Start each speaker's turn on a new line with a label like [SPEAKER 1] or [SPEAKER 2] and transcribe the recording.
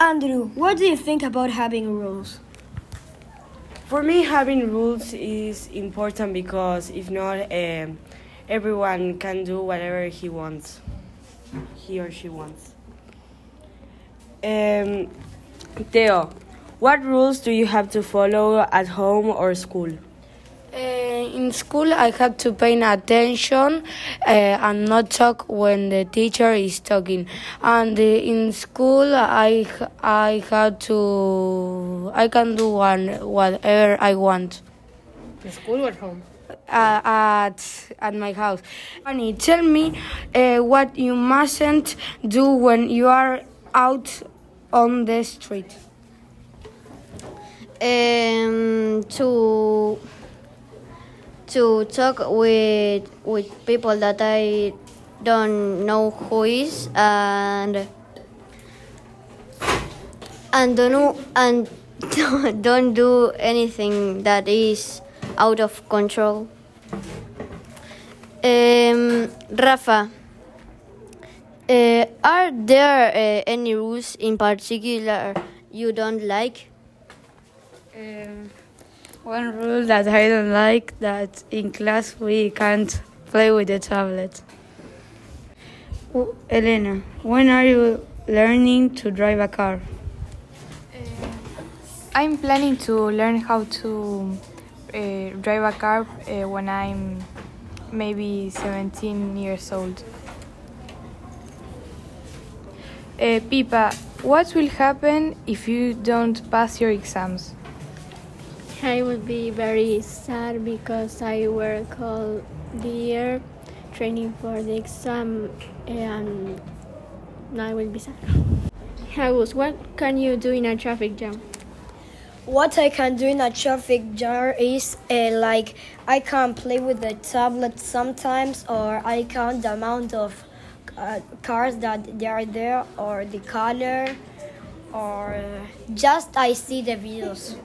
[SPEAKER 1] Andrew, what do you think about having rules?
[SPEAKER 2] For me, having rules is important because if not, um, everyone can do whatever he wants, he or she wants. Um, Theo, what rules do you have to follow at home or school?
[SPEAKER 3] In school, I have to pay attention uh, and not talk when the teacher is talking. And uh, in school, I I have to I can do one whatever I want.
[SPEAKER 4] In school or at home?
[SPEAKER 3] Uh, at at my house. Annie, tell me uh, what you mustn't do when you are out on the street.
[SPEAKER 5] Um, to to talk with with people that I don't know who is and and don't and don't do anything that is out of control. Um, Rafa, uh, are there uh, any rules in particular you don't like?
[SPEAKER 3] Um, one rule that I don't like that in class we can't play with the tablet. Elena, when are you learning to drive a car?
[SPEAKER 6] I'm planning to learn how to uh, drive a car uh, when I'm maybe 17 years old. Uh, Pipa, what will happen if you don't pass your exams?
[SPEAKER 7] I would be very sad because I work all the year training for the exam and I will be sad. Agus, what can you do in a traffic jam?
[SPEAKER 1] What I can do in a traffic jam is uh, like I can play with the tablet sometimes, or I count the amount of uh, cars that they are there, or the color, or just I see the videos.